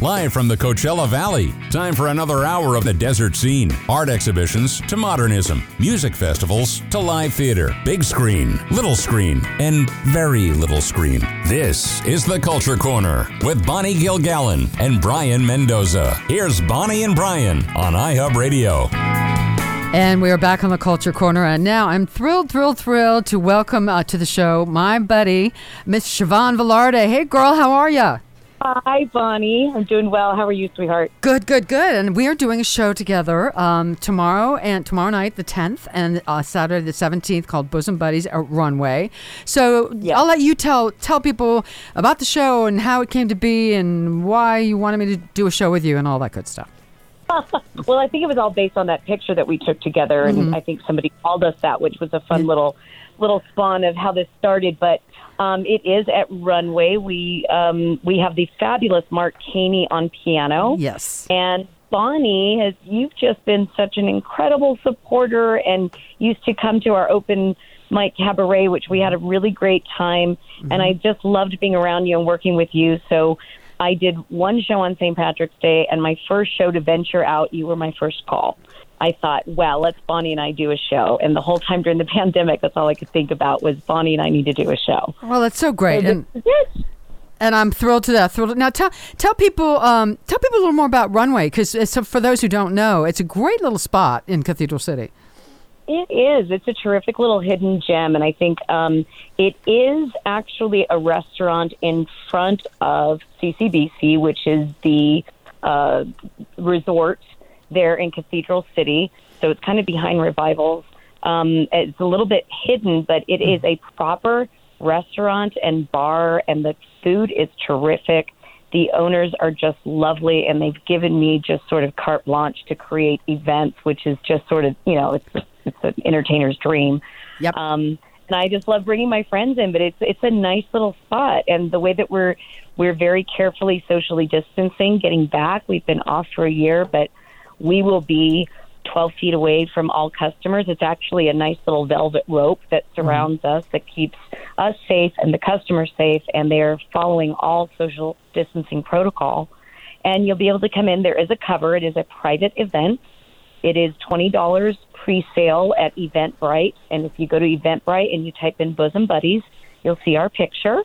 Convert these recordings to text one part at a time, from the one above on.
live from the Coachella Valley. Time for another hour of the desert scene. Art exhibitions to modernism, music festivals to live theater, big screen, little screen, and very little screen. This is the Culture Corner with Bonnie Gilgallon and Brayan Mendoza. Here's Bonnie and Brayan on iHub Radio. And we are back on the Culture Corner. And now I'm thrilled, thrilled, thrilled to welcome uh, to the show my buddy, Miss Siobhan Velarde. Hey, girl, how are you? Hi, Bonnie. I'm doing well. How are you, sweetheart? Good, good, good. And we are doing a show together um, tomorrow and tomorrow night, the 10th, and uh, Saturday the 17th, called Bosom Buddies at Runway. So. I'll let you tell tell people about the show and how it came to be and why you wanted me to do a show with you and all that good stuff. Well, I think it was all based on that picture that we took together, and I think somebody called us that, which was a fun little little spawn of how this started. But um, it is at Runway. We um, we have the fabulous Mark Caney on piano. Yes. And Bonnie, has you've just been such an incredible supporter and used to come to our open mic cabaret, which we had a really great time. And I just loved being around you and working with you. So I did one show on St. Patrick's Day, and my first show to venture out, you were my first call. I thought, well, let's Bonnie and I do a show. And the whole time during the pandemic, that's all I could think about was Bonnie and I need to do a show. Well, that's so great. And Yes. And I'm thrilled to that. Thrilled. Now tell tell people um, tell people a little more about Runway because for those who don't know, it's a great little spot in Cathedral City. It is. It's a terrific little hidden gem, and I think um, it is actually a restaurant in front of CCBC, which is the uh, resort there in Cathedral City. So it's kind of behind Revivals. Um, it's a little bit hidden, but it is a proper restaurant and bar, and the food is terrific. The owners are just lovely, and they've given me just sort of carte blanche to create events, which is just sort of you know it's it's an entertainer's dream. Yep. Um, and I just love bringing my friends in, but it's it's a nice little spot, and the way that we're we're very carefully socially distancing, getting back. We've been off for a year, but we will be 12 feet away from all customers. It's actually a nice little velvet rope that surrounds us that keeps us safe and the customers safe, and they're following all social distancing protocol. And you'll be able to come in. There is a cover. It is a private event. It is twenty dollars pre-sale at Eventbrite, and if you go to Eventbrite and you type in Bosom Buddies, you'll see our picture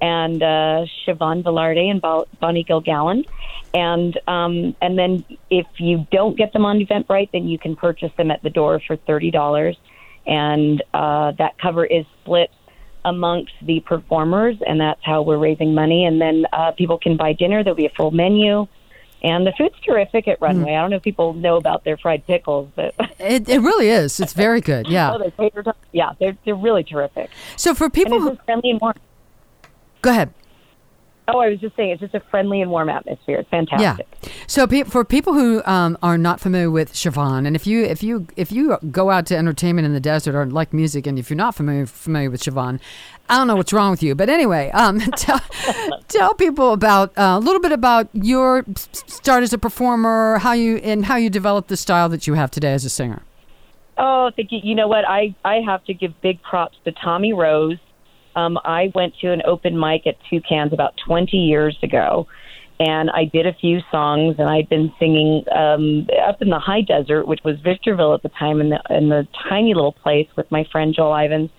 and uh, Siobhan Velarde and Bo- Bonnie Gilgallon. And um, and then if you don't get them on Eventbrite, then you can purchase them at the door for thirty dollars, and uh, that cover is split amongst the performers, and that's how we're raising money. And then uh, people can buy dinner. There'll be a full menu. And the food's terrific at Runway. Mm. I don't know if people know about their fried pickles, but It, it really is. It's very good. Yeah. oh, they're. Yeah, they're they're really terrific. So for people who friendly and warm. go ahead. Oh, I was just saying, it's just a friendly and warm atmosphere. It's fantastic. Yeah. So pe- for people who um, are not familiar with Siobhan, and if you if you if you go out to entertainment in the desert or like music, and if you're not familiar familiar with Siobhan, I don't know what's wrong with you. But anyway, um, tell tell people about uh, a little bit about your start as a performer, how you and how you developed the style that you have today as a singer. Oh, thank you. You know what? I I have to give big props to Tommy Rose. Um, I went to an open mic at Toucans about 20 years ago, and I did a few songs, and I'd been singing um, up in the high desert, which was Victorville at the time, in the in the tiny little place with my friend Joel Ivins,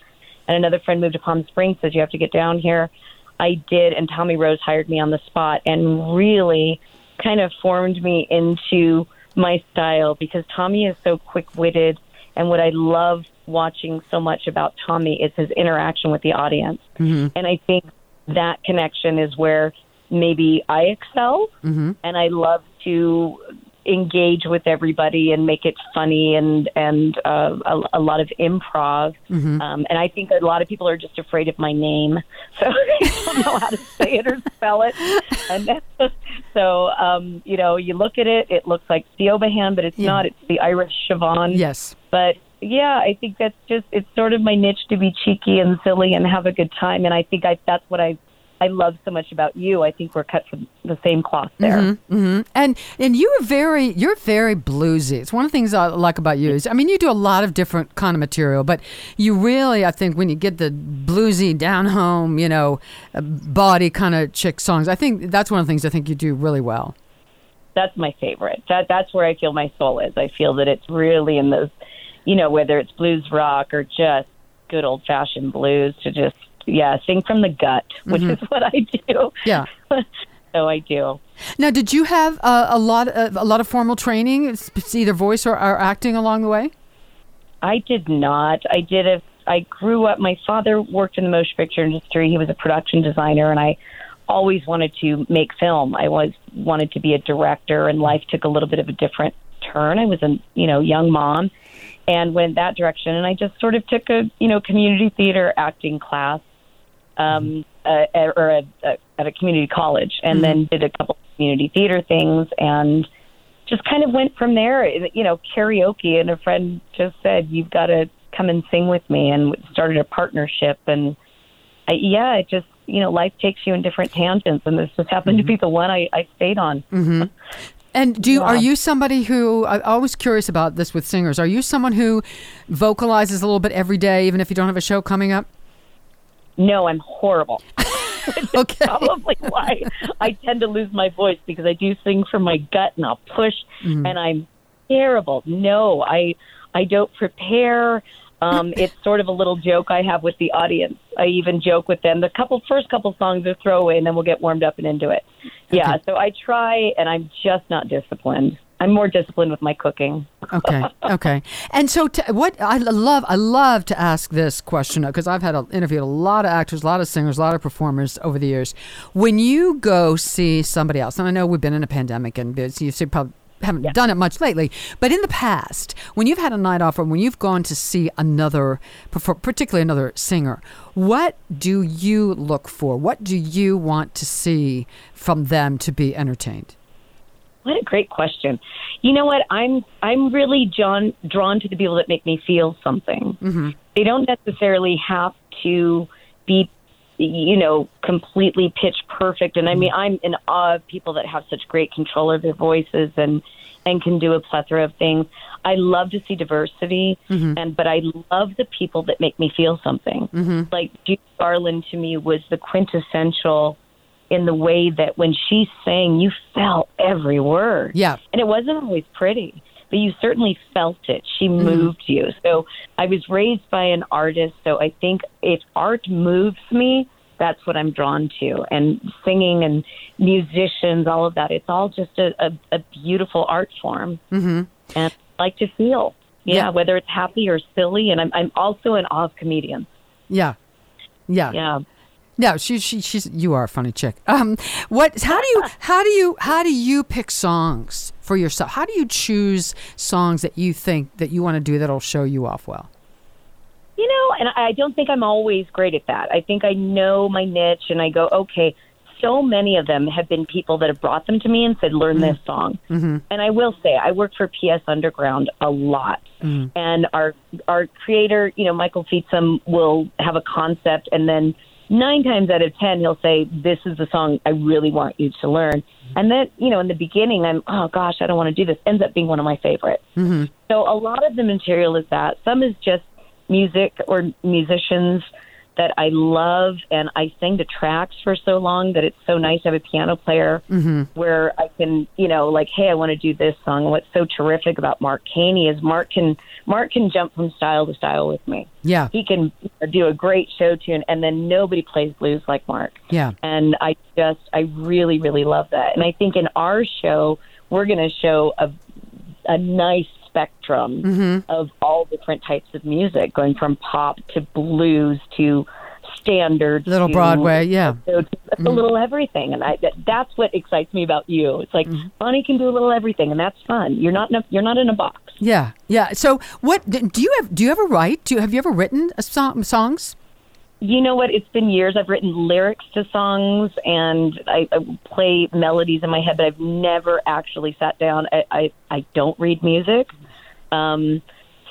and another friend moved to Palm Springs. Says you have to get down here. I did, and Tommy Rose hired me on the spot, and really kind of formed me into my style because Tommy is so quick witted. And what I love watching so much about Tommy is his interaction with the audience. And I think that connection is where maybe I excel. And I love to engage with everybody and make it funny and and uh, a, a lot of improv. Um, and I think a lot of people are just afraid of my name, so they don't know how to say it or spell it. And that's, so um, you know, you look at it, it looks like Theobahan, but it's Yeah. not. It's the Irish Siobhan. Yes. But yeah, I think that's just it's sort of my niche to be cheeky and silly and have a good time, and I think I that's what I I love so much about you. I think we're cut from the same cloth there. Mm-hmm. And and you are very you're very bluesy. It's one of the things I like about you. Is, I mean, you do a lot of different kind of material, but you really, I think, when you get the bluesy down home, you know, uh, body kind of chick songs, I think that's one of the things I think you do really well. That's my favorite. That that's where I feel my soul is. I feel that it's really in those, you know, whether it's blues rock or just good old fashioned blues to just yeah, sing from the gut, which is what I do. Yeah. so I do. Now, did you have uh, a lot of, a lot of formal training, it's either voice or, or acting along the way? I did not. I did a. I grew up. My father worked in the motion picture industry. He was a production designer, and I always wanted to make film. I was wanted to be a director, and life took a little bit of a different turn. I was a you know young mom, and went that direction. And I just sort of took a you know community theater acting class, um, uh, or a, a, at a community college, and then did a couple of community theater things, and just kind of went from there. You know, karaoke, and a friend just said, "You've got to come and sing with me," and started a partnership. And I, yeah, it just you know, life takes you in different tangents, and this just happened to be the one I, I stayed on. And do you, are you somebody who I'm always curious about this with singers? Are you someone who vocalizes a little bit every day, even if you don't have a show coming up? No, I'm horrible. Okay. Probably why I tend to lose my voice because I do sing from my gut and I'll push, mm-hmm. and I'm terrible. No, I I don't prepare. Um, it's sort of a little joke I have with the audience. I even joke with them. The couple first couple songs are throwaway, and then we'll get warmed up and into it. Yeah, so I try, and I'm just not disciplined. I'm more disciplined with my cooking. Okay. Okay. And so, t- what I love, I love to ask this question because I've had a, interviewed a lot of actors, a lot of singers, a lot of performers over the years. When you go see somebody else, and I know we've been in a pandemic and you see probably haven't done it much lately, but in the past, when you've had a night off or when you've gone to see another, particularly another singer, what do you look for? What do you want to see from them to be entertained? What a great question. You know what? I'm I'm really drawn drawn to the people that make me feel something. Mm-hmm. They don't necessarily have to be, you know, completely pitch perfect. And I mean, I'm in awe of people that have such great control of their voices and and can do a plethora of things. I love to see diversity, mm-hmm. and but I love the people that make me feel something. Mm-hmm. Like Judy Garland to me was the quintessential in the way that when she sang, you felt every word. Yeah. And it wasn't always pretty, but you certainly felt it. She moved you. So I was raised by an artist. So I think if art moves me, that's what I'm drawn to. And singing and musicians, all of that, it's all just a, a, a beautiful art form. Mm-hmm. And I like to feel. Yeah, Yeah. whether it's happy or silly. And I'm, I'm also in awe of comedians. Yeah. Yeah. Yeah. No, she, she she's you are a funny chick. Um, what? How do you how do you how do you pick songs for yourself? How do you choose songs that you think that you want to do that'll show you off well? You know, and I don't think I'm always great at that. I think I know my niche and I go, okay, so many of them have been people that have brought them to me and said, learn this song. Mm-hmm. And I will say, I work for PS Underground a lot. And our our creator, you know, Michael Feetsum will have a concept and then nine times out of ten he'll say, This is the song I really want you to learn. And then, you know, in the beginning I'm, oh gosh, I don't want to do this. Ends up being one of my favorites. Mm-hmm. So a lot of the material is that. Some is just music or musicians that I love, and I sing the tracks for so long that it's so nice to have a piano player mm-hmm. where I can, you know, like, hey, I want to do this song. And what's so terrific about Mark Caney is Mark can Mark can jump from style to style with me. Yeah. He can do a great show tune, and then nobody plays blues like Mark. Yeah. And I just, I really, really love that. And I think in our show, we're going to show a, a nice spectrum Mm-hmm. of all different types of music, going from pop to blues to standard, Little to- Broadway, yeah. So it's a little everything, and I that, that's what excites me about you. It's like Bonnie can do a little everything, and that's fun. You're not in a, you're not in a box. Yeah. Yeah. So what do you have do you ever write? Do you have you ever written a song, songs? You know what? It's been years. I've written lyrics to songs and I, I play melodies in my head, but I've never actually sat down. I, I, I don't read music. Um,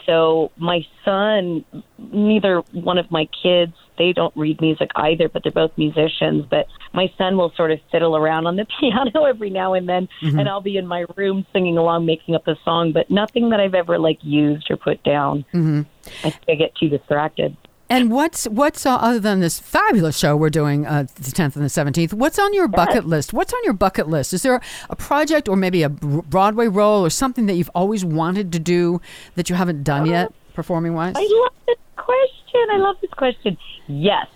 so my son, neither one of my kids, they don't read music either, but they're both musicians. But my son will sort of fiddle around on the piano every now and then, Mm-hmm. and I'll be in my room singing along, making up a song, but nothing that I've ever like used or put down. Mm-hmm. I I get too distracted. And what's what's uh, other than this fabulous show we're doing uh, the 10th and the 17th? What's on your bucket list? What's on your bucket list? Is there a project or maybe a Broadway role or something that you've always wanted to do that you haven't done yet, performing wise? I love this question. I love this question. Yes.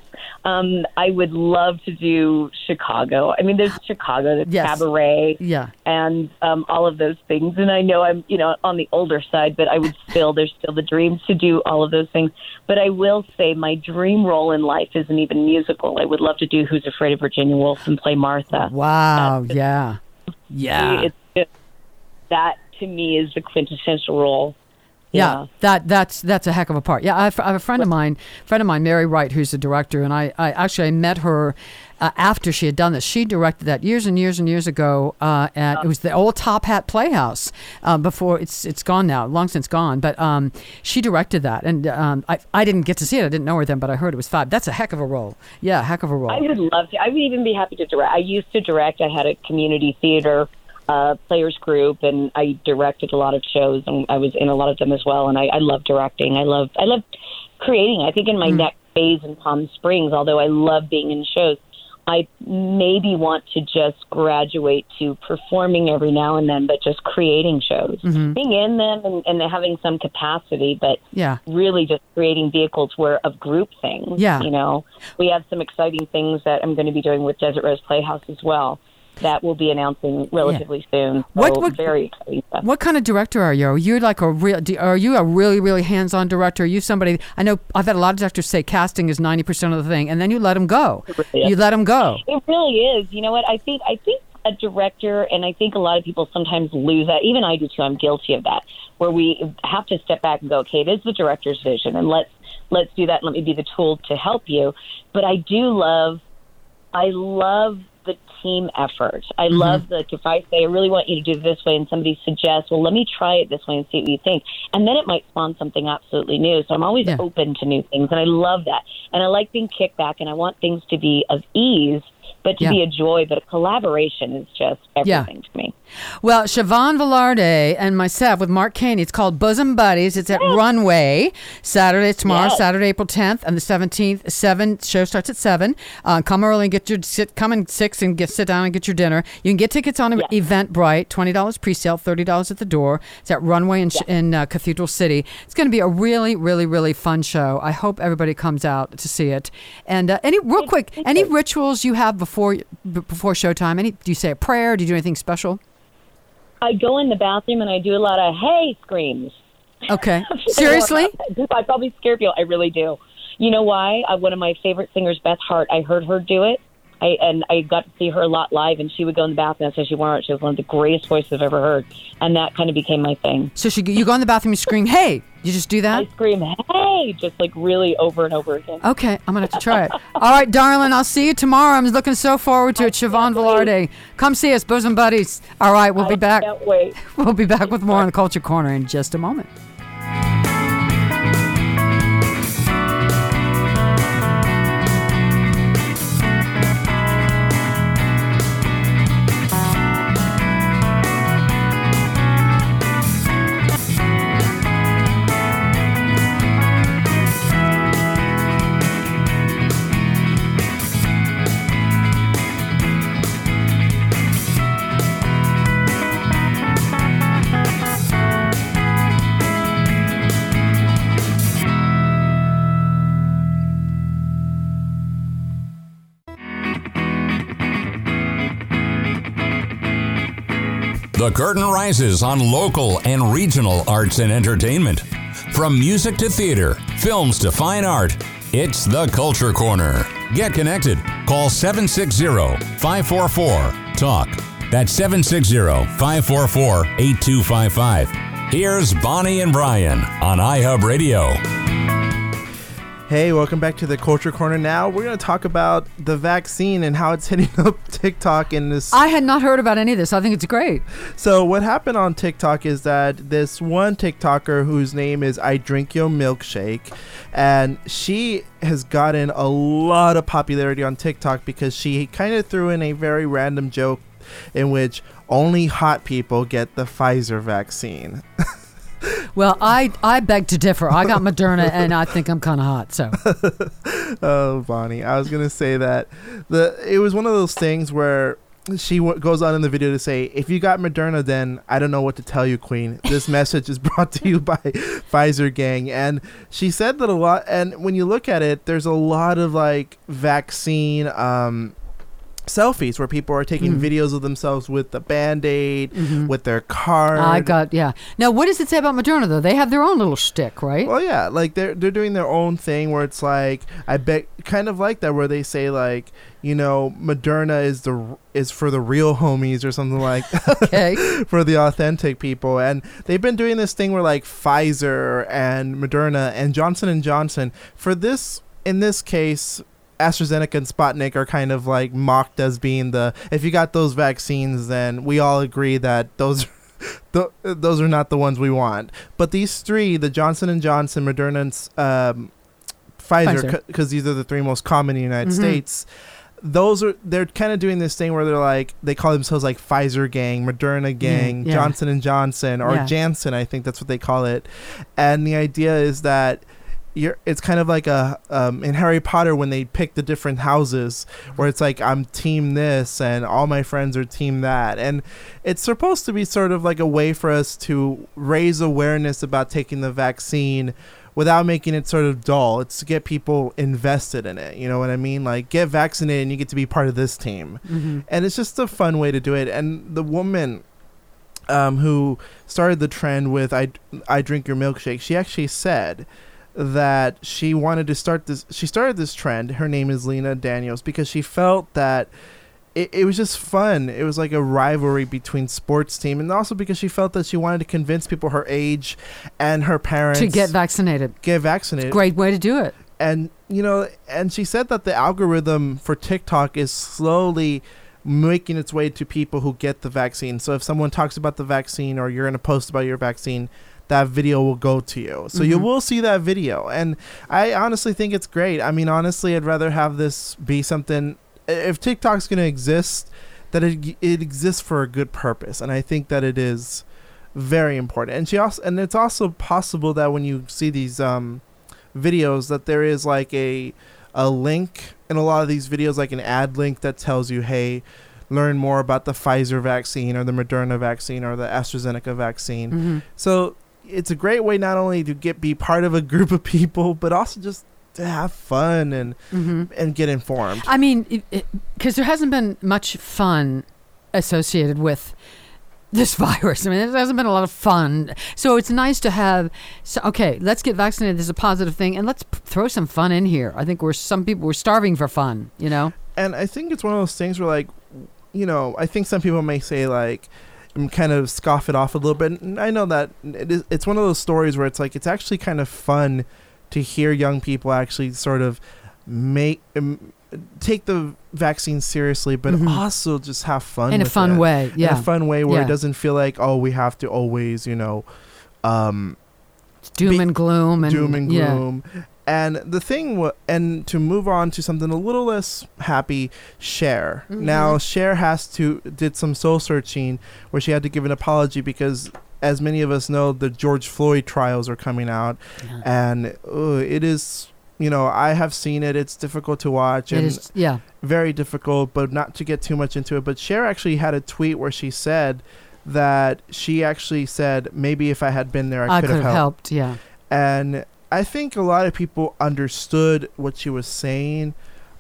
Um, I would love to do Chicago. I mean, there's Chicago, there's Yes. Cabaret, Yeah. and um, all of those things. And I know I'm, you know, on the older side, but I would still, there's still the dreams to do all of those things. But I will say my dream role in life isn't even musical. I would love to do Who's Afraid of Virginia Woolf and play Martha. Wow. Yeah. Yeah. It's just, that to me is the quintessential role. Yeah, that that's that's a heck of a part. Yeah, I have, I have a friend of mine, friend of mine, Mary Wright, who's the director, and I, I actually I met her uh, after she had done this. She directed that years and years and years ago. Uh, at it was the old Top Hat Playhouse. Uh, before it's it's gone now, long since gone. But um, she directed that, and um, I I didn't get to see it. I didn't know her then, but I heard it was fab. That's a heck of a role. Yeah, heck of a role. I would love to. I would even be happy to direct. I used to direct. I had a community theater uh, players group, and I directed a lot of shows, and I was in a lot of them as well. And I, I love directing. I love I love creating. I think in my next phase in Palm Springs, although I love being in shows, I maybe want to just graduate to performing every now and then, but just creating shows, being in them and, and having some capacity, but yeah. really just creating vehicles where of group things. Yeah. You know, we have some exciting things that I'm going to be doing with Desert Rose Playhouse as well. That we'll be announcing relatively soon. So What would- very exciting stuff. What kind of director are you? Are you like a real? do- Are you a really, really hands-on director? Are you somebody? I know I've had a lot of directors say casting is ninety percent of the thing, and then you let them go. Yeah. You let them go. It really is. You know what? I think I think a director, and I think a lot of people sometimes lose that. Even I do too. I'm guilty of that, where we have to step back and go, okay, it is the director's vision, and let's let's do that. And let me be the tool to help you. But I do love, I love team effort. I mm-hmm. love the if I say I really want you to do it this way, and somebody suggests, well, let me try it this way and see what you think, and then it might spawn something absolutely new. So I'm always Yeah. open to new things, and I love that. And I like being kicked back, and I want things to be of ease, but to Yeah. be a joy. But a collaboration is just Yeah. everything to me. Well, Siobhan Velarde and myself with Mark Caney. It's called Bosom Buddies. It's at Runway Saturday, tomorrow, Yes. Saturday, April 10th, and the 17th. Seven show starts at seven. Uh, come early and get your sit. Come in six and get sit down and get your dinner. You can get tickets on Yes. Eventbrite. Twenty dollars pre-sale, thirty dollars at the door. It's at Runway in, in uh, Cathedral City. It's going to be a really, really, really fun show. I hope everybody comes out to see it. And uh, any real quick, any rituals you have before b- before showtime? Any? Do you say a prayer? Do you do anything special? I go in the bathroom and I do a lot of hey screams. Okay. Seriously? I probably scare people. I really do. You know why? Uh, one of my favorite singers, Beth Hart. I heard her do it. I and I got to see her a lot live, and she would go in the bathroom and say she wanted. She was one of the greatest voices I've ever heard, and that kind of became my thing. So she, you go in the bathroom, you scream, "Hey!" You just do that. I scream hey, just like really over and over again. Okay, I'm gonna have to try it. All right, darling, I'll see you tomorrow. I'm looking so forward to it. Siobhan. Velarde, come see us, bosom buddies. All right, we'll be back. Can't wait. We'll be back with more on the Culture Corner in just a moment. The curtain rises on local and regional arts and entertainment. From music to theater, films to fine art, it's the Culture Corner. Get connected. Call 760 544 TALK. That's 760 544 8255. Here's Bonnie and Brayan on iHub Radio. Hey, welcome back to the Culture Corner. Now we're going to talk about the vaccine and how it's hitting up TikTok in this. I had not heard about any of this. I think it's great. So what happened on TikTok is that this one TikToker whose name is I Drink Your Milkshake, and she has gotten a lot of popularity on TikTok because she kind of threw in a very random joke in which only hot people get the Pfizer vaccine. Well, I I beg to differ. I got Moderna, and I think I'm kind of hot. So oh, Bonnie, I was gonna say that the it was one of those things where she w- goes on in the video to say, "If you got Moderna, then I don't know what to tell you, Queen. This message is brought to you by Pfizer Gang." And she said that a lot. And when you look at it, there's a lot of like vaccine. Um, selfies where people are taking Mm. videos of themselves with the band-aid Mhm. with their card I got yeah. Now, what does it say about Moderna though? They have their own little shtick, right? Well, yeah, like they're they're doing their own thing where it's like I bet kind of like that where they say like you know Moderna is the is for the real homies or something like Okay. for the authentic people and they've been doing this thing where like Pfizer and Moderna and Johnson and Johnson for this in this case AstraZeneca and Sputnik are kind of like mocked as being the if you got those vaccines then we all agree that those th- those are not the ones we want. But these three, the Johnson and Johnson, Moderna, and um, Pfizer, because these are the three most common in the United Mhm. States. Those are they're kind of doing this thing where they're like they call themselves like Pfizer gang, Moderna gang, yeah. Johnson and Johnson, or Yeah. Janssen, I think that's what they call it. And the idea is that you're it's kind of like a um, in Harry Potter when they pick the different houses where it's like I'm team this and all my friends are team that and it's supposed to be sort of like a way for us to raise awareness about taking the vaccine without making it sort of dull. It's to get people invested in it. You know what I mean? Like get vaccinated and you get to be part of this team. hmm And it's just a fun way to do it. And the woman um, who started the trend with I, I drink your milkshake, she actually said that she wanted to start this she started this trend her name is lena daniels because she felt that it, it was just fun it was like a rivalry between sports team and also because she felt that she wanted to convince people her age and her parents To get vaccinated. get vaccinated Great way to do it. and you know and she said that the algorithm for tiktok is slowly making its way to people who get the vaccine so if someone talks about the vaccine or you're going to post about your vaccine that video will go to you. So you Mhm. will see that video. And i honestly think it's great. I mean honestly i'd rather have this be something if tiktok's going to exist that it, it exists for a good purpose. And i think that it is very important. And she also and it's also possible that when you see these um videos that there is like a a link in a lot of these videos like an ad link that tells you hey learn more about the Pfizer vaccine or the Moderna vaccine or the AstraZeneca vaccine. hmm So it's a great way not only to get be part of a group of people but also just to have fun and hmm and get informed. I mean, because there hasn't been much fun associated with this virus. I mean, there hasn't been a lot of fun. So it's nice to have. So, okay, let's get vaccinated. This is a positive thing, and let's p- throw some fun in here. I think we're some people we're starving for fun. You know. and I think it's one of those things where like you know, I think some people may say like kind of scoff it off a little bit. And I know that it is it's one of those stories where it's like it's actually kind of fun to hear young people actually sort of make um, take the vaccine seriously but Mhm. also just have fun in a fun it. way. in Yeah. a fun way where Yeah. it doesn't feel like oh we have to always you know um doom be- and gloom and doom and yeah. And the thing, wa and to move on to something a little less happy, Cher. Mhm. Now, Cher has to did some soul searching where she had to give an apology because, as many of us know, the George Floyd trials are coming out, Yeah. and uh, it is. You know, I have seen it. It's difficult to watch It and is, yeah. very difficult, but not to get too much into it. But Cher actually had a tweet where she said that she actually said maybe if I had been there, I, I could have helped helped. Yeah. and I think a lot of people understood what she was saying,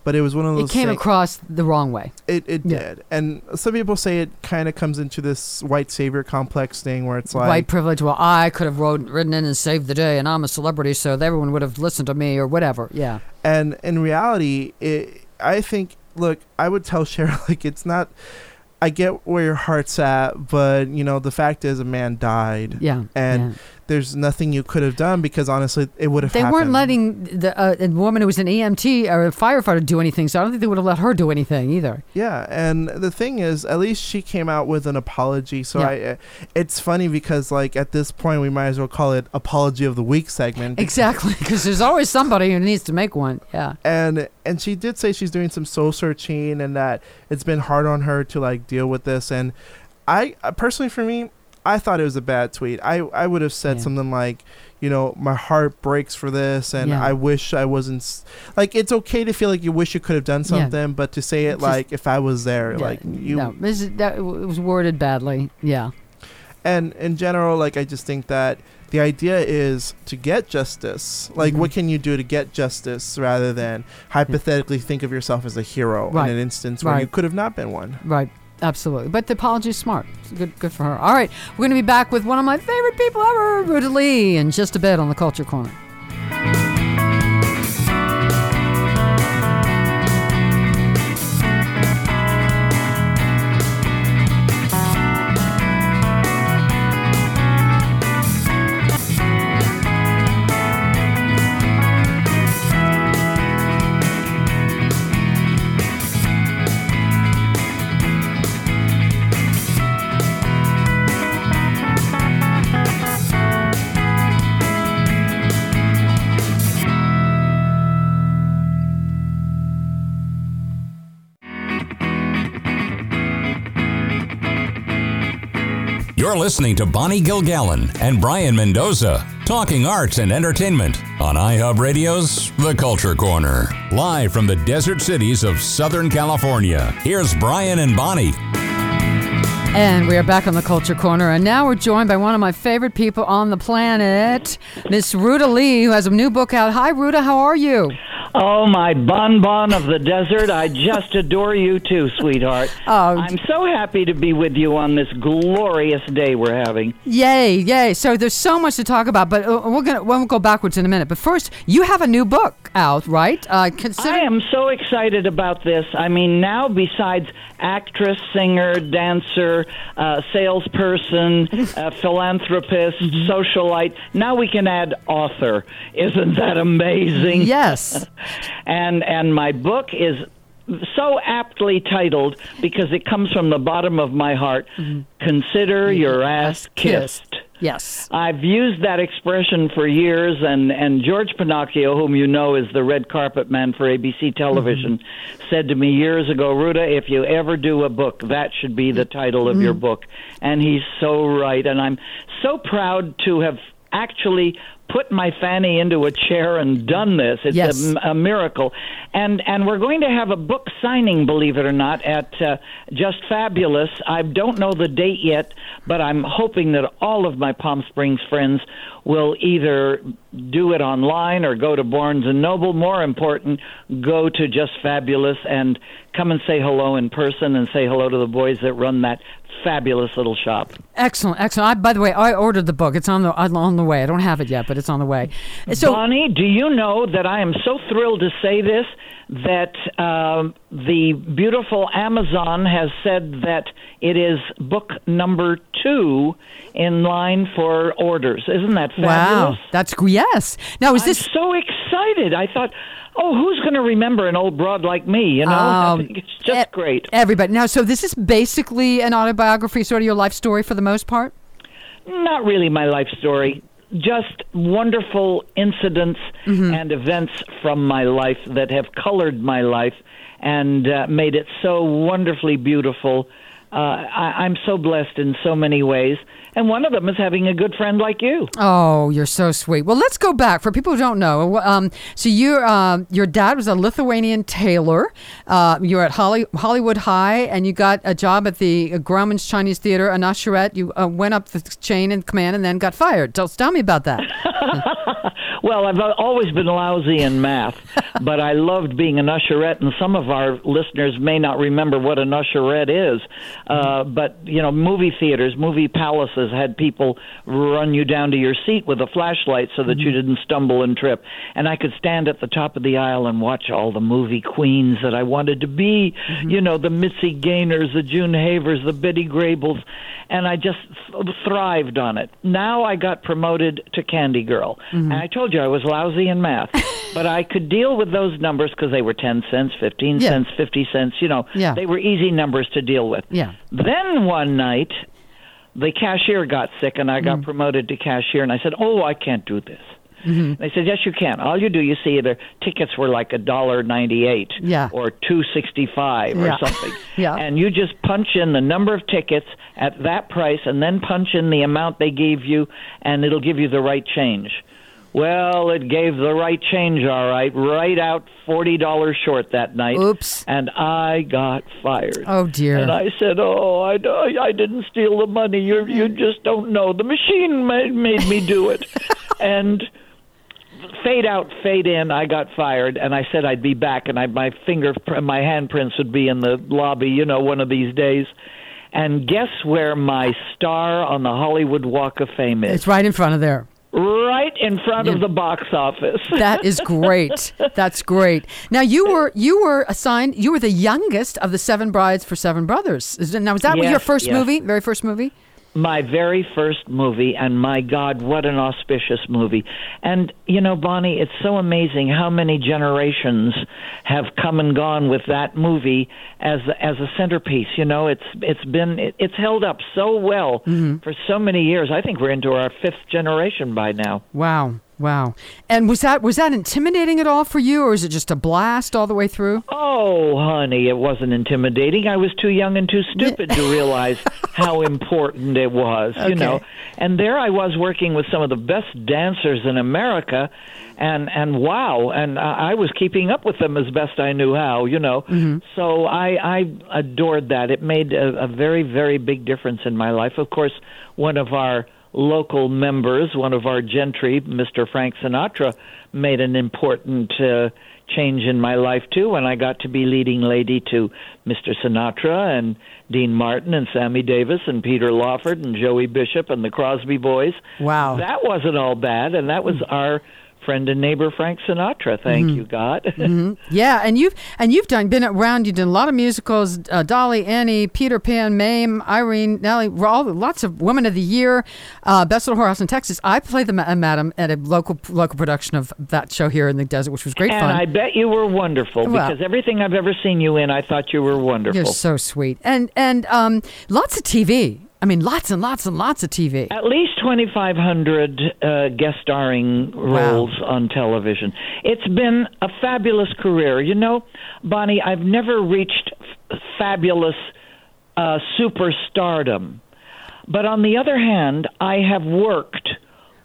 but it was one of those. It came across the wrong way. It it Yeah. did, and some people say it kind of comes into this white savior complex thing where it's like, White privilege. Well, I could have rode, ridden in and saved the day, and I'm a celebrity, so everyone would have listened to me or whatever. Yeah. and in reality, it, I think. Look, I would tell Cheryl like it's not. I get where your heart's at, but you know the fact is a man died. Yeah. And yeah. There's nothing you could have done because honestly, it would have. They happened. weren't letting the uh, a woman who was an EMT or a firefighter do anything, so I don't think they would have let her do anything either. Yeah, and the thing is, at least she came out with an apology. So Yeah. I, uh, it's funny because like at this point, we might as well call it apology of the week segment. Exactly, because there's always somebody who needs to make one. Yeah. and and she did say she's doing some soul searching and that it's been hard on her to like deal with this and i uh, personally for me i thought it was a bad tweet i i would have said Yeah. something like you know my heart breaks for this and Yeah. i wish i wasn't s- like it's okay to feel like you wish you could have done Yeah. something but to say it just- like if i was there Yeah, like you no, this is, that it was worded badly. Yeah. and in general like i just think that the idea is to get justice like Mhm. what can you do to get justice rather than hypothetically think of yourself as a hero Right. in an instance where Right. you could have not been one Right. Absolutely. But the apology is smart. Good good for her. All right. We're going to be back with one of my favorite people ever, Ruta Lee, in just a bit on the Culture Corner. You're listening to Bonnie Gilgallon and Brayan Mendoza talking arts and entertainment on iHub Radio's The Culture Corner. Live from the desert cities of Southern California, here's Brayan and Bonnie. And we are back on the Culture Corner, and now we're joined by one of my favorite people on the planet, Miss Ruta Lee, who has a new book out. Hi, Ruta, how are you? Oh, my bonbon of the desert. I just adore you too, sweetheart. Oh, I'm so happy to be with you on this glorious day we're having. Yay, yay. So there's so much to talk about, but uh, we're going to we'll go backwards in a minute. But first, you have a new book out, right? Uh, consider- I am so excited about this. I mean, now besides actress, singer, dancer, uh, salesperson, uh, philanthropist, socialite, now we can add author. Isn't that amazing? Yes. and and my book is so aptly titled because it comes from the bottom of my heart. Consider your ass kissed. Yes. I've used that expression for years, and, and George Pennacchio, whom you know is the red carpet man for ABC television, mm-hmm. said to me years ago, Ruta, if you ever do a book, that should be the title of your mm-hmm. book. And he's so right. And I'm so proud to have actually put my fanny into a chair and done this. It's Yes. a, a miracle. And and we're going to have a book signing, believe it or not, at uh, Just Fabulous. I don't know the date yet, but I'm hoping that all of my Palm Springs friends will either do it online or go to Barnes and Noble. More important, go to Just Fabulous and come and say hello in person and say hello to the boys that run that fabulous little shop. Excellent, excellent. I, by the way, I ordered the book. It's on the on the way. I don't have it yet, but it's on the way. So Bonnie, do you know that I am so thrilled to say this that um, the beautiful Amazon has said that it is book number two in line for orders. Isn't that fabulous? wow, that's yes. Now is I'm this so excited. I thought, oh, who's going to remember an old broad like me? You know, Um, it's just e- great. everybody? Now, so this is basically an autobiography, sort of your life story for the most part. Not really my life story. Just wonderful incidents Mm-hmm. and events from my life that have colored my life and uh, made it so wonderfully beautiful. Uh, I, I'm so blessed in so many ways, and one of them is having a good friend like you. Oh, you're so sweet. Well, let's go back for people who don't know. Um, so your um, your dad was a Lithuanian tailor. Uh, you were at Holly, Hollywood High, and you got a job at the Grauman's Chinese Theater, a usherette. You uh, went up the chain in command, and then got fired. Tell, tell me about that. Well, I've always been lousy in math, but I loved being an usherette, and some of our listeners may not remember what an usherette is. Uh, but you know, movie theaters, movie palaces had people run you down to your seat with a flashlight so that you mm-hmm. didn't stumble and trip. And I could stand at the top of the aisle and watch all the movie queens that I wanted to be. Mm-hmm. You know, the Mitzi Gaynors, the June Havers, the Betty Grables, and I just th- thrived on it. Now I got promoted to Candy Girl, mm-hmm. and I told you I was lousy in math, but I could deal with those numbers because they were ten cents, fifteen Yeah. cents, fifty cents. You know, Yeah. they were easy numbers to deal with. Yeah. Then one night, the cashier got sick, and I Mm. got promoted to cashier, and I said, "Oh, I can't do this." Mm-hmm. They said, "Yes, you can. All you do, you see, the tickets were like a dollar ninety-eight, Yeah. or two sixty-five, or something, Yeah. and you just punch in the number of tickets at that price, and then punch in the amount they gave you, and it'll give you the right change." Well, it gave the right change, all right, right out forty dollars short that night. Oops. And I got fired. Oh, dear. And I said, "Oh, I, I didn't steal the money. You you just don't know. The machine made, made me do it." and fade out, fade in. I got fired, and I said I'd be back, and I, my finger, my handprints would be in the lobby. You know, one of these days. And guess where my star on the Hollywood Walk of Fame is? It's right in front of there. Right in front of the box office. That is great. That's great. Now you were you were assigned. You were the youngest of the seven brides for seven brothers. Now was that your first yes. movie? Very first movie? My very first movie, and my God, what an auspicious movie! And you know, Bonnie, it's so amazing how many generations have come and gone with that movie as as a centerpiece. You know, it's it's been it, it's held up so well mm-hmm. for so many years. I think we're into our fifth generation by now. Wow. Wow. And was that was that intimidating at all for you, or is it just a blast all the way through? Oh, honey, it wasn't intimidating. I was too young and too stupid to realize how important it was, you know. And there I was working with some of the best dancers in America, and and wow, and I I was keeping up with them as best I knew how, you know. Mm-hmm. So I I adored that. It made a, a very very big difference in my life. Of course, one of our local members, one of our gentry, Mr. Frank Sinatra, made an important uh, change in my life too when I got to be leading lady to Mr. Sinatra and Dean Martin and Sammy Davis and Peter Lawford and Joey Bishop and the Crosby Boys. Wow. That wasn't all bad, and that was our friend and neighbor Frank Sinatra. Thank you, God. Yeah, and you've and you've done been around. You've done a lot of musicals: uh, Dolly, Annie, Peter Pan, Mame, Irene, Nellie, all lots of Women of the Year, uh, Best Little Whorehouse in Texas. I played the ma- uh, madam at a local local production of that show here in the desert, which was great and fun. I bet you were wonderful Well- because everything I've ever seen you in, I thought you were wonderful. You're so sweet, and and um, lots of TV. I mean, lots and lots and lots of TV. At least 2,500 uh, guest starring roles on television. It's been a fabulous career. You know, Bonnie, I've never reached f- fabulous uh, superstardom. But on the other hand, I have worked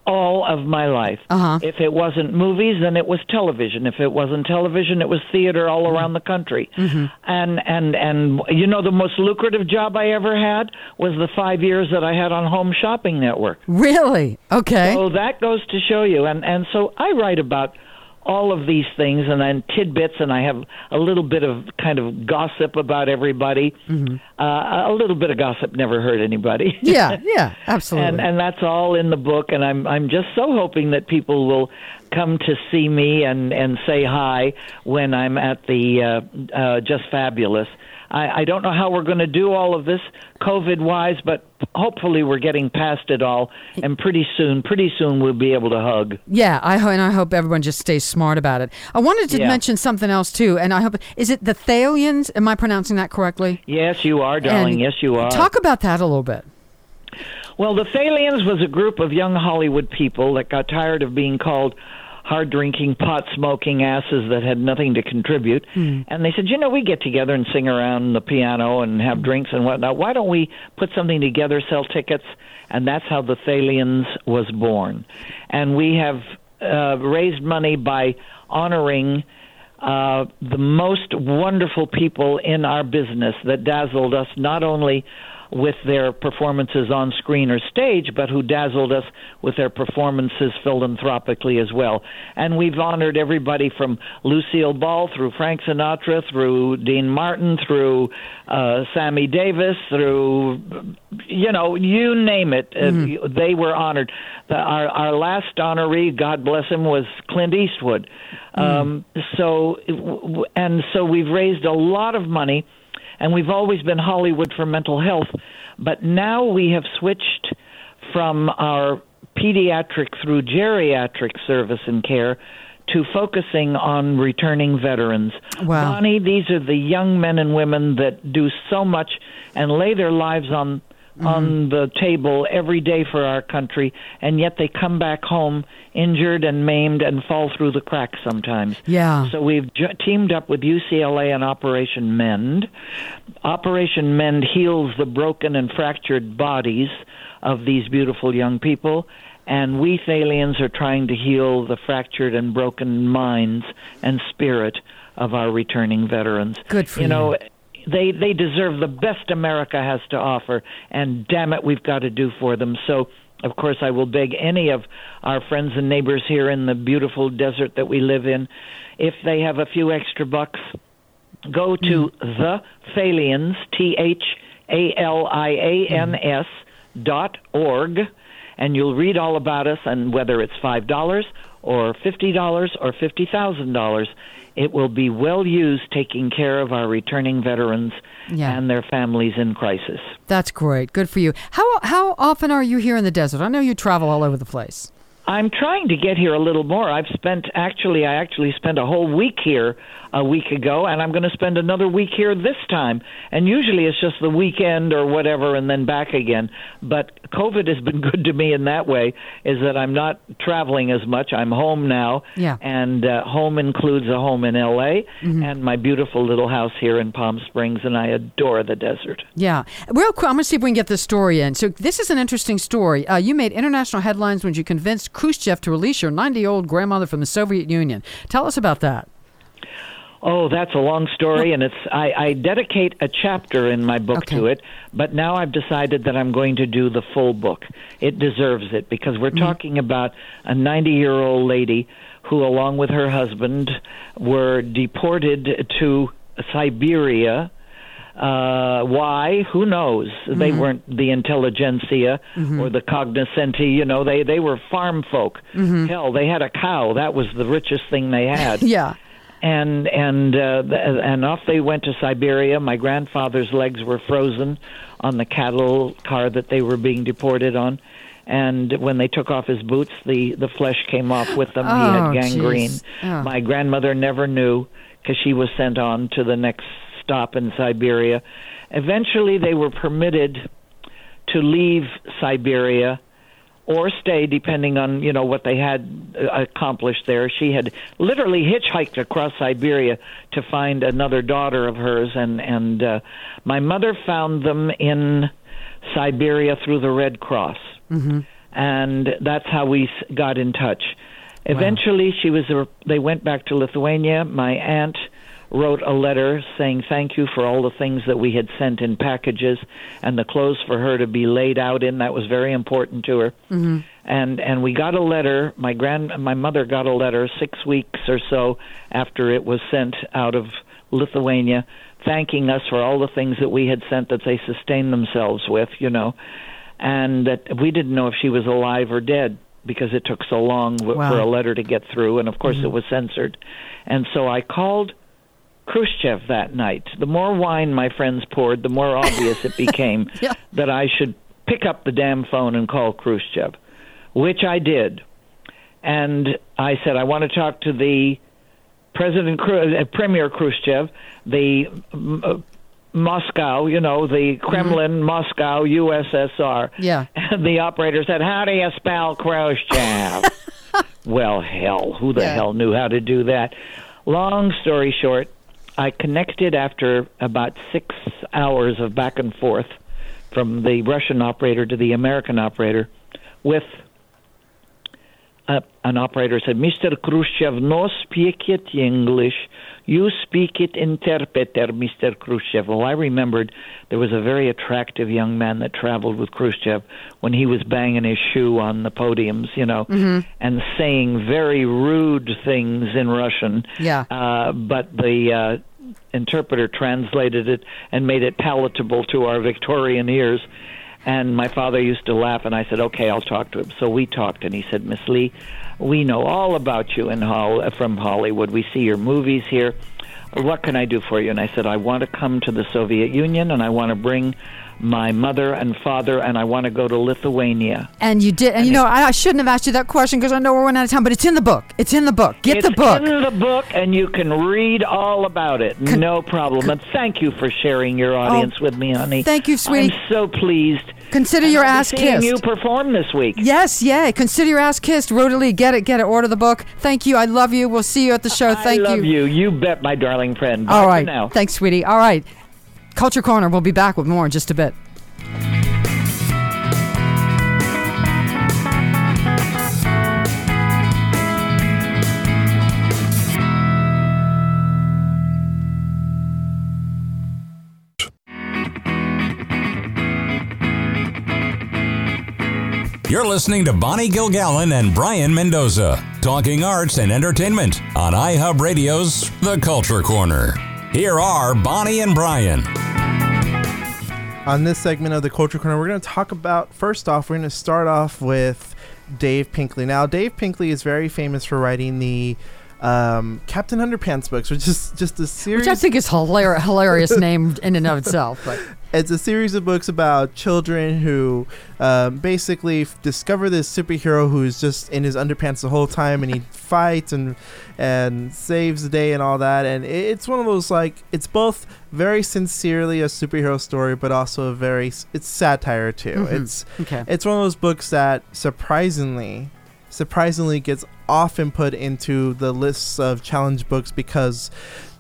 all of my life. Uh-huh. If it wasn't movies, then it was television. If it wasn't television, it was theater all around the country. And and and you know the most lucrative job I ever had was the 5 years that I had on Home Shopping Network. Really? Okay. So that goes to show you. And and so I write about all of these things and then tidbits and I have a little bit of kind of gossip about everybody. Uh, a little bit of gossip never hurt anybody. yeah, yeah, absolutely. and and that's all in the book and i'm i'm just so hoping that people will come to see me and and say hi when i'm at the uh uh just fabulous i i don't know how we're going to do all of this covid wise but hopefully we're getting past it all and pretty soon pretty soon we'll be able to hug Yeah, I ho- and I hope everyone just stays smart about it. I wanted to Yeah. mention something else too, and I hope is it the Thalians? Am I pronouncing that correctly? yes you are darling And yes you are Talk about that a little bit. Well, the Thalians was a group of young Hollywood people that got tired of being called hard drinking, pot smoking asses that had nothing to contribute. And they said, you know, we get together and sing around the piano and have drinks and whatnot. Why don't we put something together, sell tickets? And that's how the Thalians was born. And we have uh, raised money by honoring uh, the most wonderful people in our business that dazzled us not only with their performances on screen or stage, but who dazzled us with their performances philanthropically as well. And we've honored everybody from Lucille Ball through Frank Sinatra, through Dean Martin, through uh, Sammy Davis, through you know, you name it. Uh, they were honored. The, our our last honoree, God bless him, was Clint Eastwood. Um, so and so we've raised a lot of money, and we've always been Hollywood for mental health, but now we have switched from our pediatric through geriatric service and care to focusing on returning veterans. Wow. Bonnie, these are the young men and women that do so much and lay their lives on on mm-hmm. the table every day for our country, and yet they come back home injured and maimed and fall through the cracks sometimes. Yeah. So we've j- teamed up with UCLA and Operation Mend. Operation Mend heals the broken and fractured bodies of these beautiful young people. And we Thalians are trying to heal the fractured and broken minds and spirit of our returning veterans. Good for you. know, you. They they deserve the best America has to offer, and damn it, we've got to do for them. So, of course, I will beg any of our friends and neighbors here in the beautiful desert that we live in, if they have a few extra bucks, go to hmm. the Thalians T H A L I A N S dot org, and you'll read all about us and whether it's five dollars or fifty dollars or fifty thousand dollars. It will be well used taking care of our returning veterans Yeah. and their families in crisis. That's great. Good for you. How how often are you here in the desert? I know you travel all over the place. I'm trying to get here a little more. I've spent actually I actually spent a whole week here a week ago and I'm going to spend another week here this time. And usually it's just the weekend or whatever and then back again. But COVID has been good to me in that way is that I'm not traveling as much. I'm home now. Yeah. And uh, home includes a home in LA and my beautiful little house here in Palm Springs and I adore the desert. Yeah. Real quick, I'm going to see if we can get this story in. So, this is an interesting story. Uh, you made international headlines when you convinced Khrushchev to release your 90 year old grandmother from the Soviet Union. Tell us about that. Oh, that's a long story, and it's I, I dedicate a chapter in my book Okay. to it. But now I've decided that I'm going to do the full book. It deserves it because we're mm. talking about a 90 year old lady who, along with her husband, were deported to Siberia. Uh, why? Who knows? They mm-hmm. weren't the intelligentsia mm-hmm. or the cognoscenti. You know, they they were farm folk. Mm-hmm. Hell, they had a cow. That was the richest thing they had Yeah. And and uh, and off they went to Siberia. My grandfather's legs were frozen on the cattle car that they were being deported on, and when they took off his boots, the the flesh came off with them. he Oh, had gangrene. Oh. My grandmother never knew because she was sent on to the next stop in Siberia. Eventually, they were permitted to leave Siberia or stay depending on you know what they had uh, accomplished there. She had literally hitchhiked across siberia to find another daughter of hers and and uh, my mother found them in siberia through the red cross. And that's how we got in touch. Eventually she was a, they went back to lithuania. My aunt wrote a letter saying thank you for all the things that we had sent in packages and the clothes for her to be laid out in. That was very important to her. Mm-hmm. And and we got a letter. My grand my mother got a letter 6 weeks or so after it was sent out of Lithuania thanking us for all the things that we had sent that they sustained themselves with you know and that we didn't know if she was alive or dead because it took so long w- Wow. for a letter to get through. And of course mm-hmm. it was censored. And so I called Khrushchev that night. The more wine my friends poured, the more obvious it became Yeah. that I should pick up the damn phone and call Khrushchev, which I did. And I said, I want to talk to the President, uh, Premier Khrushchev, the uh, Moscow, you know, the Kremlin, Moscow, USSR. Yeah. And the operator said, How do you spell Khrushchev? well, hell, who the Yeah. hell knew how to do that? Long story short, I connected after about six hours of back and forth from the Russian operator to the American operator with uh, an operator said, Mr. Khrushchev, no speak it English. You speak it interpreter, Mr. Khrushchev. Well, I remembered there was a very attractive young man that traveled with Khrushchev when he was banging his shoe on the podiums, you know, and saying very rude things in Russian. Yeah. Uh, but the uh, interpreter translated it and made it palatable to our Victorian ears. And my father used to laugh, and I said, "Okay, I'll talk to him." So we talked, and he said, "Miss Lee, we know all about you in Hol- from Hollywood. We see your movies here. What can I do for you?" And I said, "I want to come to the Soviet Union, and I want to bring my mother and father, and I want to go to Lithuania." And you did, and you know, I, I shouldn't have asked you that question because I know we're running out of time. But it's in the book. It's in the book. Get the book. in the book, and you can read all about it. no problem. And thank you for sharing your audience oh, with me, honey. Oh, thank you, sweetie. I'm so pleased. Consider And your I'll ass kissed. you perform this week. Yes, yeah. Consider your ass kissed. Ruta Lee, get it, get it. Order the book. Thank you. I love you. We'll see you at the show. Thank you. I love you. you. Bet, my darling friend. Bye All now. Thanks, sweetie. All right. Culture Corner. We'll be back with more in just a bit. You're listening to Bonnie Gilgallon and Brayan Mendoza, talking arts and entertainment on iHub Radio's The Culture Corner. Here are Bonnie and Brayan. On this segment of the Culture Corner, we're going to talk about first off, we're going to start off with Dav Pilkey. Now, Dav Pilkey is very famous for writing the um, Captain Underpants books, which is just a series. Which I think is hilarious, hilarious name in and of itself. But it's a series of books about children who um, basically f- discover this superhero who's just in his underpants the whole time, and he fights and and saves the day and all that. And it's one of those like it's both very sincerely a superhero story, but also a very it's satire too. Mhm. It's okay. it's one of those books that surprisingly surprisingly gets often put into the lists of challenge books because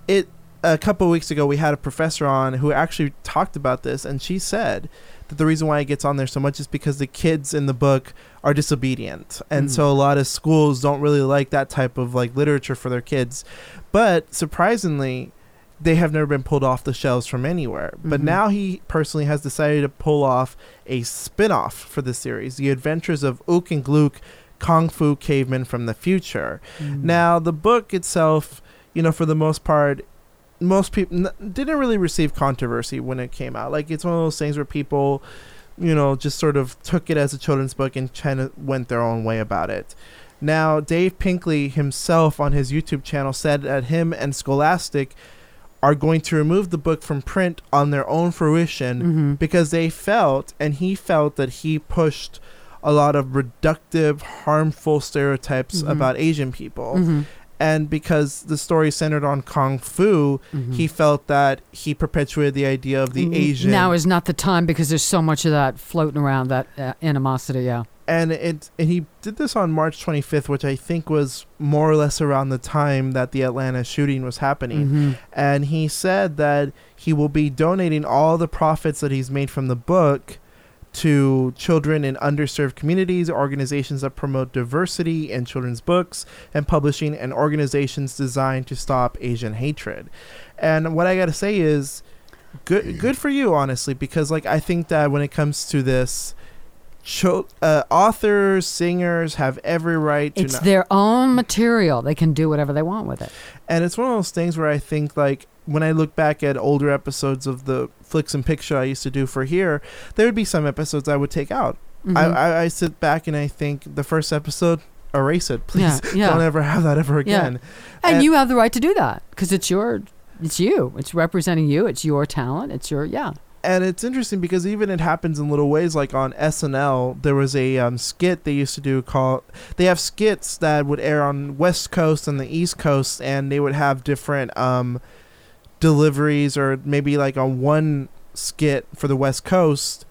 it a couple of weeks ago we had a professor on who actually talked about this and she said that the reason why it gets on there so much is because the kids in the book are disobedient and Mm. so a lot of schools don't really like that type of like literature for their kids but surprisingly they have never been pulled off the shelves from anywhere. But Mhm. now he personally has decided to pull off a spin-off for the series, The Adventures of Ook and Glook, Kung Fu Cavemen from the Future. Mm. Now, the book itself, you know, for the most part, most people n- didn't really receive controversy when it came out. Like it's one of those things where people, you know, just sort of took it as a children's book and kind of went their own way about it. Now, Dav Pilkey himself on his YouTube channel said that him and Scholastic are going to remove the book from print on their own fruition Mhm. because they felt and he felt that he pushed a lot of reductive harmful stereotypes Mhm. about asian people Mhm. And because the story centered on kung fu Mhm. he felt that he perpetuated the idea of the N- asian Now is not the time because there's so much of that floating around that uh, animosity. Yeah. and it and he did this on March 25th which I think was more or less around the time that the Atlanta shooting was happening Mhm. and he said that he will be donating all the profits that he's made from the book to children in underserved communities, organizations that promote diversity in children's books and publishing, and organizations designed to stop Asian hatred. And what I got to say is, good good for you, honestly, because like I think that when it comes to this. Chil- uh, authors, singers have every right to It's not- their own material. They can do whatever they want with it. and it's one of those things where I think like when I look back at older episodes of the flicks and picture I used to do for here, there would be some episodes I would take out. I, Mhm. I I sit back and I think the first episode, erase it, please. Yeah, yeah. Don't ever have that ever again. and and- you have the right to do that because it's your, it's you. It's representing you. It's your talent. It's your yeah. And it's interesting because even it happens in little ways. Like on SNL, there was a um, skit they used to do called. They have skits that would air on West Coast and the East Coast, and they would have different um, deliveries, or maybe like on one skit for the West Coast,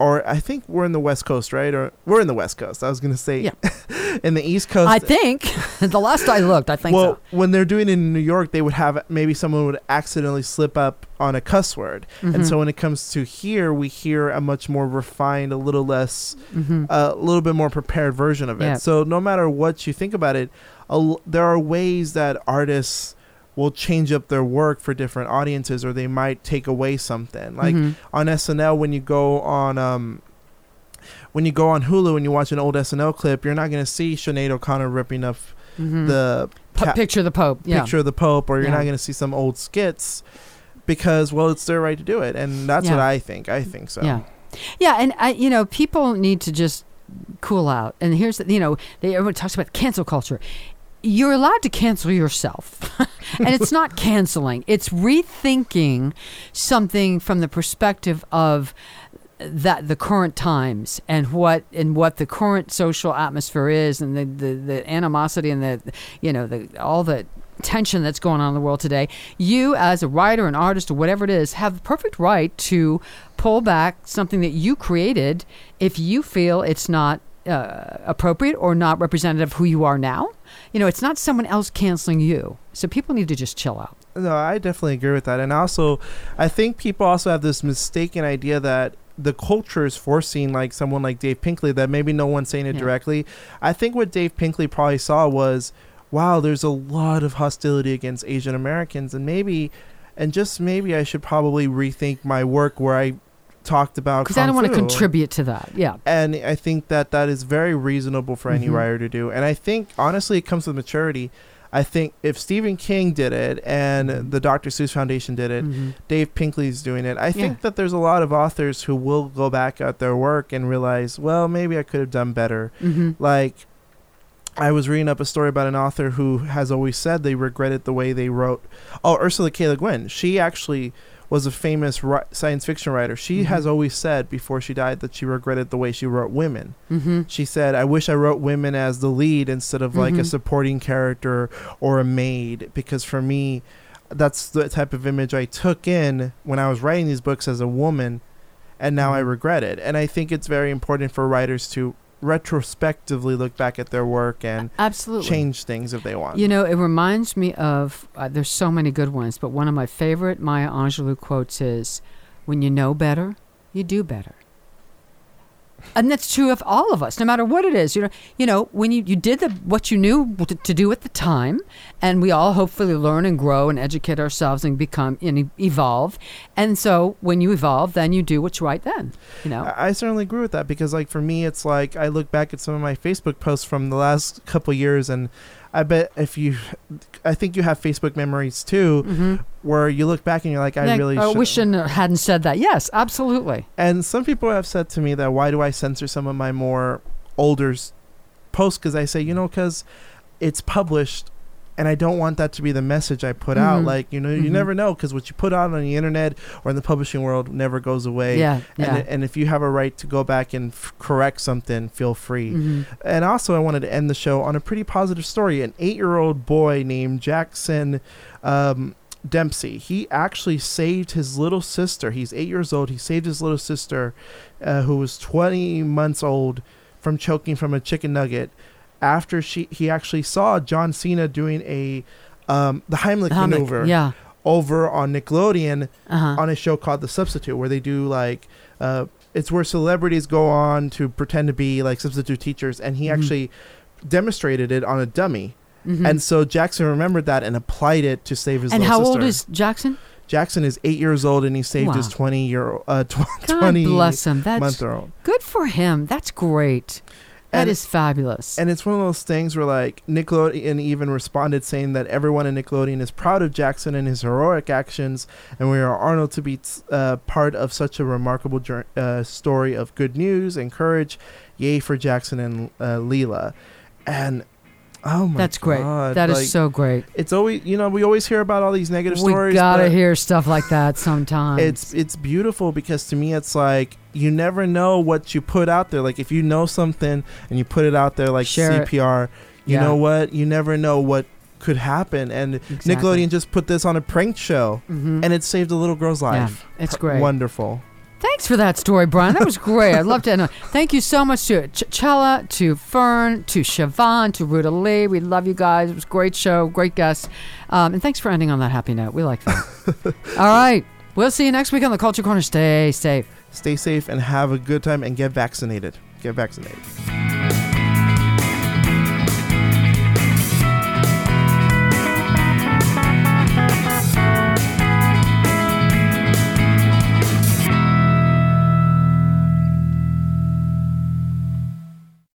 or I think we're in the West Coast, right? Or we're in the West Coast. I was gonna say, Yeah. in the East Coast. I think the last I looked, I think well, so. when they're doing it in New York, they would have maybe someone would accidentally slip up on a cuss word, Mm-hmm. and so when it comes to here, we hear a much more refined, a little less, Mm-hmm. a little bit more prepared version of it. Yeah. So no matter what you think about it, a l- there are ways that artists will change up their work for different audiences, or they might take away something. Like Mhm. on SNL, when you go on. Um, when you go on Hulu and you watch an old SNL clip, you're not going to see Sinead O'Connor ripping up Mhm. the ca- picture of the Pope. Yeah. picture of the Pope, or you're Yeah. not going to see some old skits because, well, it's their right to do it, and that's Yeah. what I think. I think so. Yeah, yeah, and I, you know, people need to just cool out. And here's, the, you know, they, everyone talks about cancel culture. You're allowed to cancel yourself, and it's not canceling; it's rethinking something from the perspective of that the current times and what and what the current social atmosphere is and the, the, the animosity and the you know the all the tension that's going on in the world today. You as a writer an artist or whatever it is have the perfect right to pull back something that you created if you feel it's not uh, appropriate or not representative of who you are now you know it's not someone else canceling you so people need to just chill out No, I definitely agree with that. And also, I think people also have this mistaken idea that the culture is forcing like someone like Dav Pilkey that maybe no one's saying it Yeah. directly. I think what Dav Pilkey probably saw was, wow, there's a lot of hostility against Asian Americans, and maybe, and just maybe, I should probably rethink my work where I talked about because i don't want to contribute to that yeah and I think that that is very reasonable for any Mhm. writer to do. And I think honestly, it comes with maturity. I think if Stephen King did it and Mhm. the Dr. Seuss Foundation did it, Mhm. Dav Pilkey's doing it. I think Yeah. that there's a lot of authors who will go back at their work and realize, well, maybe I could have done better. Mhm. Like, I was reading up a story about an author who has always said they regretted the way they wrote. Oh, Ursula K. Le Guin. She actually was a famous ri- science fiction writer. She Mhm. has always said before she died that she regretted the way she wrote women. Mhm. She said, "I wish I wrote women as the lead instead of like a Mhm. supporting character or a maid because for me, that's the type of image I took in when I was writing these books as a woman, and now I Mhm. regret it. And I think it's very important for writers to retrospectively look back at their work and absolutely change things if they want. You know, it reminds me of uh, there's so many good ones, but one of my favorite Maya Angelou quotes is, "When you know better, you do better." And that's true of all of us, no matter what it is. You know, you know, when you, you did the what you knew to, to do at the time, and we all hopefully learn and grow and educate ourselves and become and evolve. And so, when you evolve, then you do what's right. Then, you know, I I certainly agree with that because, like, for me, it's like I look back at some of my Facebook posts from the last couple years, and I bet if you, I think you have Facebook memories too, hmm where you look back and you're like, I Like, really should. we shouldn't hadn't said that. Yes, absolutely. And some people have said to me that why do I censor some of my more older posts? Because I say, you know, because it's published, and I don't want that to be the message I put out. Mhm. Like, you know, you Mhm. never know because what you put out on the internet or in the publishing world never goes away. Yeah, yeah. And, and if you have a right to go back and f- correct something, feel free. Mhm. And also, I wanted to end the show on a pretty positive story. An eight year old boy named Jackson um, Dempsey, he actually saved his little sister. He's eight years old. He saved his little sister, uh, who was 20 months old, from choking from a chicken nugget after she he actually saw John Cena doing a um, the Heimlich Hammock, maneuver Yeah. over on Nickelodeon Uh-huh. on a show called The Substitute, where they do like uh, it's where celebrities go on to pretend to be like substitute teachers, and he Mhm. actually demonstrated it on a dummy. Mhm. And so Jackson remembered that and applied it to save his and how sister. old is Jackson? Jackson is eight years old and he saved his twenty year uh, tw- God twenty bless him. That's month old. good for him. That's great. That is fabulous. And it's one of those things where like Nickelodeon even responded saying that everyone in Nickelodeon is proud of Jackson and his heroic actions, and we are honored to be uh, part of such a remarkable uh, story of good news and courage. Yay for Jackson and uh, Leela. And oh my god. That's great. God, That is like, so great. It's always you know we always hear about all these negative We stories. We gotta hear stuff like that sometimes. it's it's beautiful because to me it's like you never know what you put out there. Like if you know something and you put it out there like Share it. CPR, you Yeah. know what? You never know what could happen. And Exactly. Nickelodeon just put this on a prank show Mhm. and it saved a little girl's Yeah, life. it's great. Wonderful. Thanks for that story, Brayan. That was great. I'd love to know. Thank you so much to Ch- Chella, to Fern, to Siobhan, to Ruta Lee. We love you guys. It was a great show, great guests. Um, and thanks for ending on that happy note. We like that. All right. We'll see you next week on the Culture Corner. Stay safe. Stay safe and have a good time and get vaccinated. Get vaccinated.